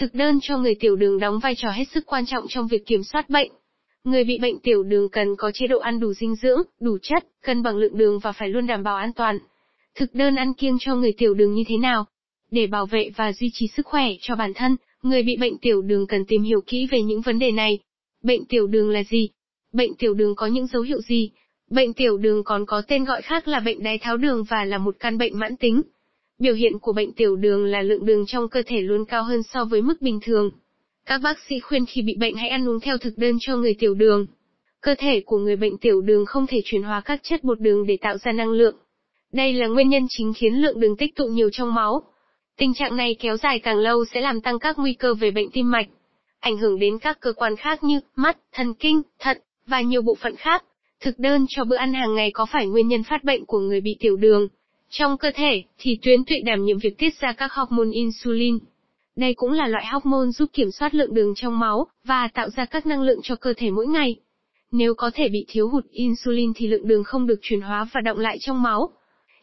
Thực đơn cho người tiểu đường đóng vai trò hết sức quan trọng trong việc kiểm soát bệnh. Người bị bệnh tiểu đường cần có chế độ ăn đủ dinh dưỡng, đủ chất, cân bằng lượng đường và phải luôn đảm bảo an toàn. Thực đơn ăn kiêng cho người tiểu đường như thế nào? Để bảo vệ và duy trì sức khỏe cho bản thân, người bị bệnh tiểu đường cần tìm hiểu kỹ về những vấn đề này. Bệnh tiểu đường là gì? Bệnh tiểu đường có những dấu hiệu gì? Bệnh tiểu đường còn có tên gọi khác là bệnh đái tháo đường và là một căn bệnh mãn tính. Biểu hiện của bệnh tiểu đường là lượng đường trong cơ thể luôn cao hơn so với mức bình thường. Các bác sĩ khuyên khi bị bệnh hãy ăn uống theo thực đơn cho người tiểu đường. Cơ thể của người bệnh tiểu đường không thể chuyển hóa các chất bột đường để tạo ra năng lượng. Đây là nguyên nhân chính khiến lượng đường tích tụ nhiều trong máu. Tình trạng này kéo dài càng lâu sẽ làm tăng các nguy cơ về bệnh tim mạch, ảnh hưởng đến các cơ quan khác như mắt, thần kinh, thận và nhiều bộ phận khác. Thực đơn cho bữa ăn hàng ngày có phải nguyên nhân phát bệnh của người bị tiểu đường? Trong cơ thể, thì tuyến tụy đảm nhiệm việc tiết ra các hormone insulin. Đây cũng là loại hormone giúp kiểm soát lượng đường trong máu, và tạo ra các năng lượng cho cơ thể mỗi ngày. Nếu có thể bị thiếu hụt insulin thì lượng đường không được chuyển hóa và động lại trong máu.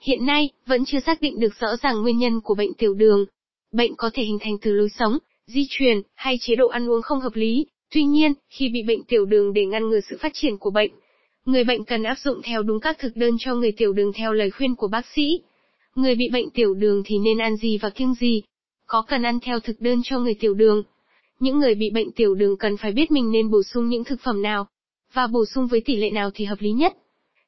Hiện nay, vẫn chưa xác định được rõ ràng nguyên nhân của bệnh tiểu đường. Bệnh có thể hình thành từ lối sống, di truyền, hay chế độ ăn uống không hợp lý. Tuy nhiên, khi bị bệnh tiểu đường để ngăn ngừa sự phát triển của bệnh, người bệnh cần áp dụng theo đúng các thực đơn cho người tiểu đường theo lời khuyên của bác sĩ. Người bị bệnh tiểu đường thì nên ăn gì và kiêng gì? Có cần ăn theo thực đơn cho người tiểu đường? Những người bị bệnh tiểu đường cần phải biết mình nên bổ sung những thực phẩm nào, và bổ sung với tỷ lệ nào thì hợp lý nhất.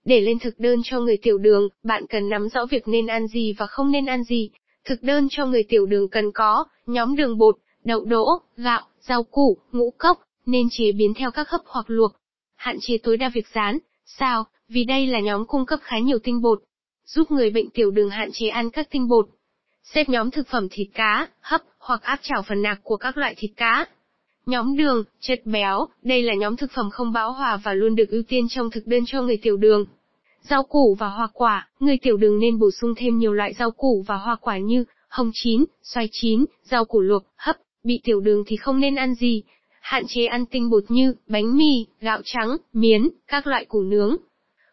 Để lên thực đơn cho người tiểu đường, bạn cần nắm rõ việc nên ăn gì và không nên ăn gì. Thực đơn cho người tiểu đường cần có, nhóm đường bột, đậu đỗ, gạo, rau củ, ngũ cốc, nên chế biến theo các hấp hoặc luộc. Hạn chế tối đa việc rán, sao? vì đây là nhóm cung cấp khá nhiều tinh bột. Giúp người bệnh tiểu đường hạn chế ăn các tinh bột. Xếp nhóm thực phẩm thịt cá, hấp, hoặc áp chảo phần nạc của các loại thịt cá. Nhóm đường, chất béo, đây là nhóm thực phẩm không bão hòa và luôn được ưu tiên trong thực đơn cho người tiểu đường. Rau củ và hoa quả, người tiểu đường nên bổ sung thêm nhiều loại rau củ và hoa quả như hồng chín, xoài chín, rau củ luộc, hấp, bị tiểu đường thì không nên ăn gì. Hạn chế ăn tinh bột như bánh mì, gạo trắng, miến, các loại củ nướng.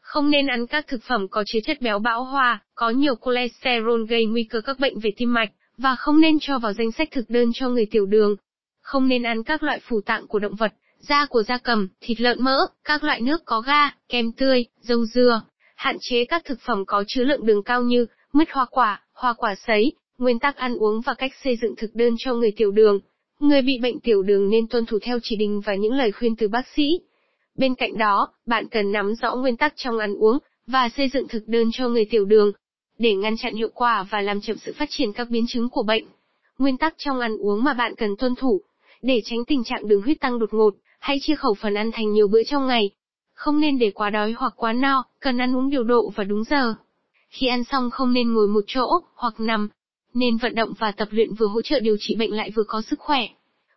Không nên ăn các thực phẩm có chứa chất béo bão hòa, có nhiều cholesterol gây nguy cơ các bệnh về tim mạch, và không nên cho vào danh sách thực đơn cho người tiểu đường. Không nên ăn các loại phủ tạng của động vật, da của da cầm, thịt lợn mỡ, các loại nước có ga, kem tươi, dâu dừa. Hạn chế các thực phẩm có chứa lượng đường cao như mứt hoa quả, hoa quả sấy, nguyên tắc ăn uống và cách xây dựng thực đơn cho người tiểu đường. Người bị bệnh tiểu đường nên tuân thủ theo chỉ định và những lời khuyên từ bác sĩ. Bên cạnh đó, bạn cần nắm rõ nguyên tắc trong ăn uống và xây dựng thực đơn cho người tiểu đường để ngăn chặn hiệu quả và làm chậm sự phát triển các biến chứng của bệnh. Nguyên tắc trong ăn uống mà bạn cần tuân thủ để tránh tình trạng đường huyết tăng đột ngột, hãy chia khẩu phần ăn thành nhiều bữa trong ngày. Không nên để quá đói hoặc quá no, cần ăn uống điều độ và đúng giờ. Khi ăn xong không nên ngồi một chỗ, hoặc nằm. Nên vận động và tập luyện vừa hỗ trợ điều trị bệnh lại vừa có sức khỏe.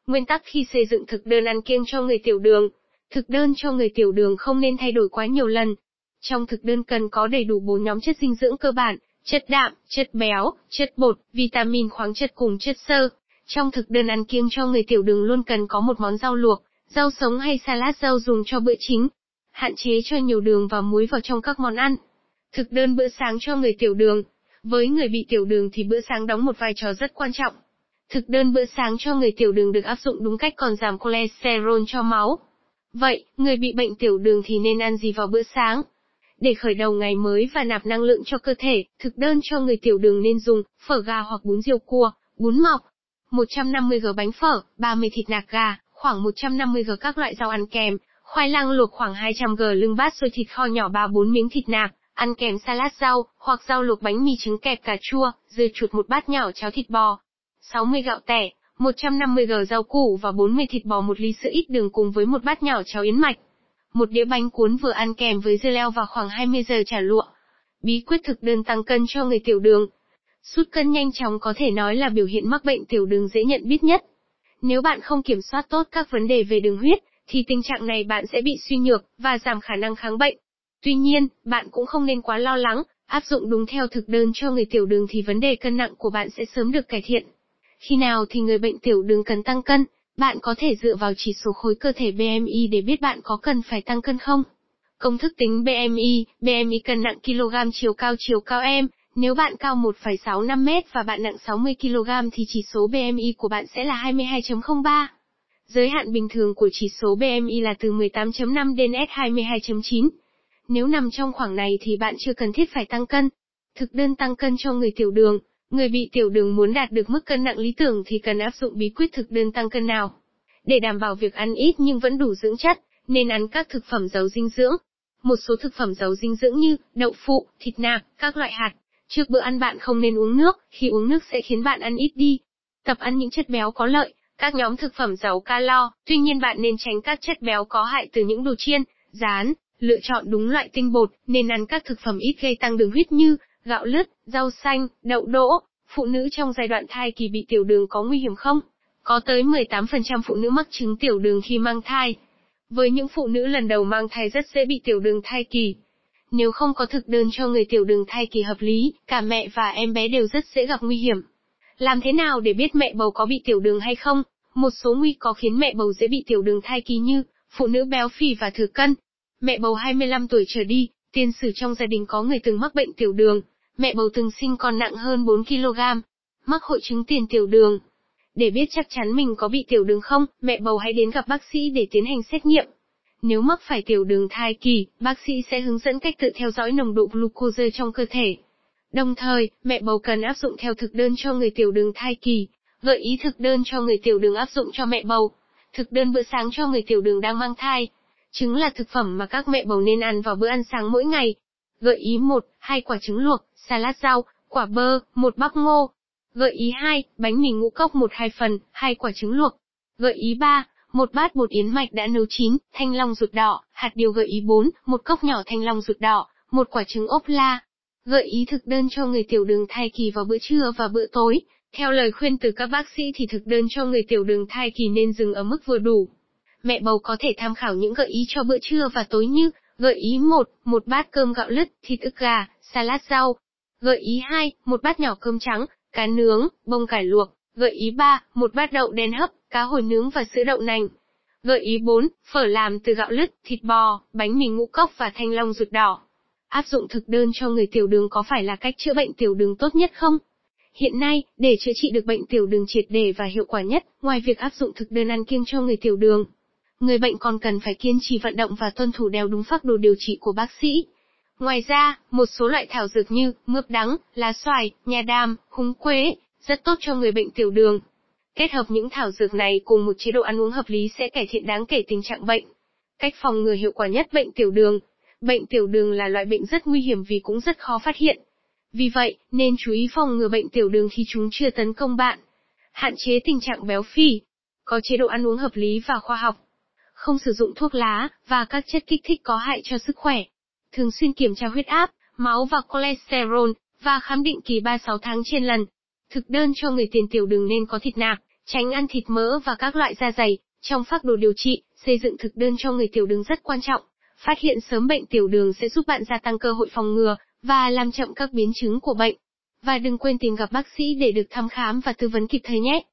Nguyên tắc khi xây dựng thực đơn ăn kiêng cho người tiểu đường. Thực đơn cho người tiểu đường không nên thay đổi quá nhiều lần. Trong thực đơn cần có đầy đủ bốn nhóm chất dinh dưỡng cơ bản, chất đạm, chất béo, chất bột, vitamin khoáng chất cùng chất xơ. Trong thực đơn ăn kiêng cho người tiểu đường luôn cần có một món rau luộc, rau sống hay salad rau dùng cho bữa chính. Hạn chế cho nhiều đường và muối vào trong các món ăn. Thực đơn bữa sáng cho người tiểu đường. Với người bị tiểu đường thì bữa sáng đóng một vai trò rất quan trọng. Thực đơn bữa sáng cho người tiểu đường được áp dụng đúng cách còn giảm cholesterol cho máu. Vậy, người bị bệnh tiểu đường thì nên ăn gì vào bữa sáng? Để khởi đầu ngày mới và nạp năng lượng cho cơ thể, thực đơn cho người tiểu đường nên dùng phở gà hoặc bún riêu cua, bún mọc, 150g bánh phở, 30 thịt nạc gà, khoảng 150g các loại rau ăn kèm, khoai lang luộc khoảng 200g lưng bát xôi thịt kho nhỏ 3-4 miếng thịt nạc, ăn kèm salad rau, hoặc rau luộc bánh mì trứng kẹp cà chua, dưa chuột một bát nhỏ cháo thịt bò, 60 gạo tẻ, 150g rau củ và 40 thịt bò một ly sữa ít đường cùng với một bát nhỏ cháo yến mạch. Một đĩa bánh cuốn vừa ăn kèm với dưa leo và khoảng 20 giờ chả lụa. Bí quyết thực đơn tăng cân cho người tiểu đường. Sút cân nhanh chóng có thể nói là biểu hiện mắc bệnh tiểu đường dễ nhận biết nhất. Nếu bạn không kiểm soát tốt các vấn đề về đường huyết, thì tình trạng này bạn sẽ bị suy nhược và giảm khả năng kháng bệnh. Tuy nhiên, bạn cũng không nên quá lo lắng, áp dụng đúng theo thực đơn cho người tiểu đường thì vấn đề cân nặng của bạn sẽ sớm được cải thiện. Khi nào thì người bệnh tiểu đường cần tăng cân? Bạn có thể dựa vào chỉ số khối cơ thể BMI để biết bạn có cần phải tăng cân không. Công thức tính BMI, BMI cân nặng kg chiều cao chiều cao em, Nếu bạn cao 1,65 m và bạn nặng 60 kg thì chỉ số BMI của bạn sẽ là 22.03. Giới hạn bình thường của chỉ số BMI là từ 18.5 đến S22.9. Nếu nằm trong khoảng này thì bạn chưa cần thiết phải tăng cân. Thực đơn tăng cân cho người tiểu đường. Người bị tiểu đường muốn đạt được mức cân nặng lý tưởng thì cần áp dụng bí quyết thực đơn tăng cân nào. Để đảm bảo việc ăn ít nhưng vẫn đủ dưỡng chất, nên ăn các thực phẩm giàu dinh dưỡng. Một số thực phẩm giàu dinh dưỡng như đậu phụ, thịt nạc, các loại hạt. Trước bữa ăn bạn không nên uống nước, khi uống nước sẽ khiến bạn ăn ít đi. Tập ăn những chất béo có lợi, các nhóm thực phẩm giàu calo, tuy nhiên bạn nên tránh các chất béo có hại từ những đồ chiên, rán, lựa chọn đúng loại tinh bột, nên ăn các thực phẩm ít gây tăng đường huyết như gạo lứt, rau xanh, đậu đỗ. Phụ nữ trong giai đoạn thai kỳ bị tiểu đường có nguy hiểm không? Có tới 18% phụ nữ mắc chứng tiểu đường khi mang thai. Với những phụ nữ lần đầu mang thai rất dễ bị tiểu đường thai kỳ. Nếu không có thực đơn cho người tiểu đường thai kỳ hợp lý, cả mẹ và em bé đều rất dễ gặp nguy hiểm. Làm thế nào để biết mẹ bầu có bị tiểu đường hay không? Một số nguy có khiến mẹ bầu dễ bị tiểu đường thai kỳ như phụ nữ béo phì và thừa cân. Mẹ bầu 25 tuổi trở đi, tiền sử trong gia đình có người từng mắc bệnh tiểu đường, mẹ bầu từng sinh con nặng hơn 4 kg, mắc hội chứng tiền tiểu đường. Để biết chắc chắn mình có bị tiểu đường không, mẹ bầu hãy đến gặp bác sĩ để tiến hành xét nghiệm. Nếu mắc phải tiểu đường thai kỳ, bác sĩ sẽ hướng dẫn cách tự theo dõi nồng độ glucose trong cơ thể. Đồng thời, mẹ bầu cần áp dụng theo thực đơn cho người tiểu đường thai kỳ, gợi ý thực đơn cho người tiểu đường áp dụng cho mẹ bầu. Thực đơn bữa sáng cho người tiểu đường đang mang thai. Trứng là thực phẩm mà các mẹ bầu nên ăn vào bữa ăn sáng mỗi ngày. Gợi ý 1, hai quả trứng luộc, salad rau, quả bơ, một bắp ngô. Gợi ý 2, bánh mì ngũ cốc một hai phần, hai quả trứng luộc. Gợi ý 3, một bát bột yến mạch đã nấu chín, thanh long ruột đỏ, hạt điều gợi ý 4, một cốc nhỏ thanh long ruột đỏ, một quả trứng ốp la, Gợi ý thực đơn cho người tiểu đường thai kỳ vào bữa trưa và bữa tối. Theo lời khuyên từ các bác sĩ thì thực đơn cho người tiểu đường thai kỳ nên dừng ở mức vừa đủ. Mẹ bầu có thể tham khảo những gợi ý cho bữa trưa và tối như Gợi ý 1, một bát cơm gạo lứt, thịt ức gà, salad rau. Gợi ý 2, một bát nhỏ cơm trắng, cá nướng, bông cải luộc. Gợi ý 3, một bát đậu đen hấp, cá hồi nướng và sữa đậu nành. Gợi ý 4, phở làm từ gạo lứt, thịt bò, bánh mì ngũ cốc và thanh long ruột đỏ. Áp dụng thực đơn cho người tiểu đường có phải là cách chữa bệnh tiểu đường tốt nhất không? Hiện nay, để chữa trị được bệnh tiểu đường triệt để và hiệu quả nhất, ngoài việc áp dụng thực đơn ăn kiêng cho người tiểu đường, người bệnh còn cần phải kiên trì vận động và tuân thủ đều đúng phác đồ điều trị của bác sĩ. Ngoài ra, một số loại thảo dược như mướp đắng, lá xoài, nha đam, húng quế rất tốt cho người bệnh tiểu đường. Kết hợp những thảo dược này cùng một chế độ ăn uống hợp lý sẽ cải thiện đáng kể tình trạng bệnh. Cách phòng ngừa hiệu quả nhất bệnh tiểu đường Bệnh tiểu đường là loại bệnh rất nguy hiểm vì cũng rất khó phát hiện. Vì vậy, nên chú ý phòng ngừa bệnh tiểu đường khi chúng chưa tấn công bạn. Hạn chế tình trạng béo phì. Có chế độ ăn uống hợp lý và khoa học. Không sử dụng thuốc lá và các chất kích thích có hại cho sức khỏe. Thường xuyên kiểm tra huyết áp, máu và cholesterol, và khám định kỳ 3-6 tháng trên lần. Thực đơn cho người tiền tiểu đường nên có thịt nạc, tránh ăn thịt mỡ và các loại da dày. Trong phác đồ điều trị, xây dựng thực đơn cho người tiểu đường rất quan trọng. Phát hiện sớm bệnh tiểu đường sẽ giúp bạn gia tăng cơ hội phòng ngừa và làm chậm các biến chứng của bệnh. Và đừng quên tìm gặp bác sĩ để được thăm khám và tư vấn kịp thời nhé.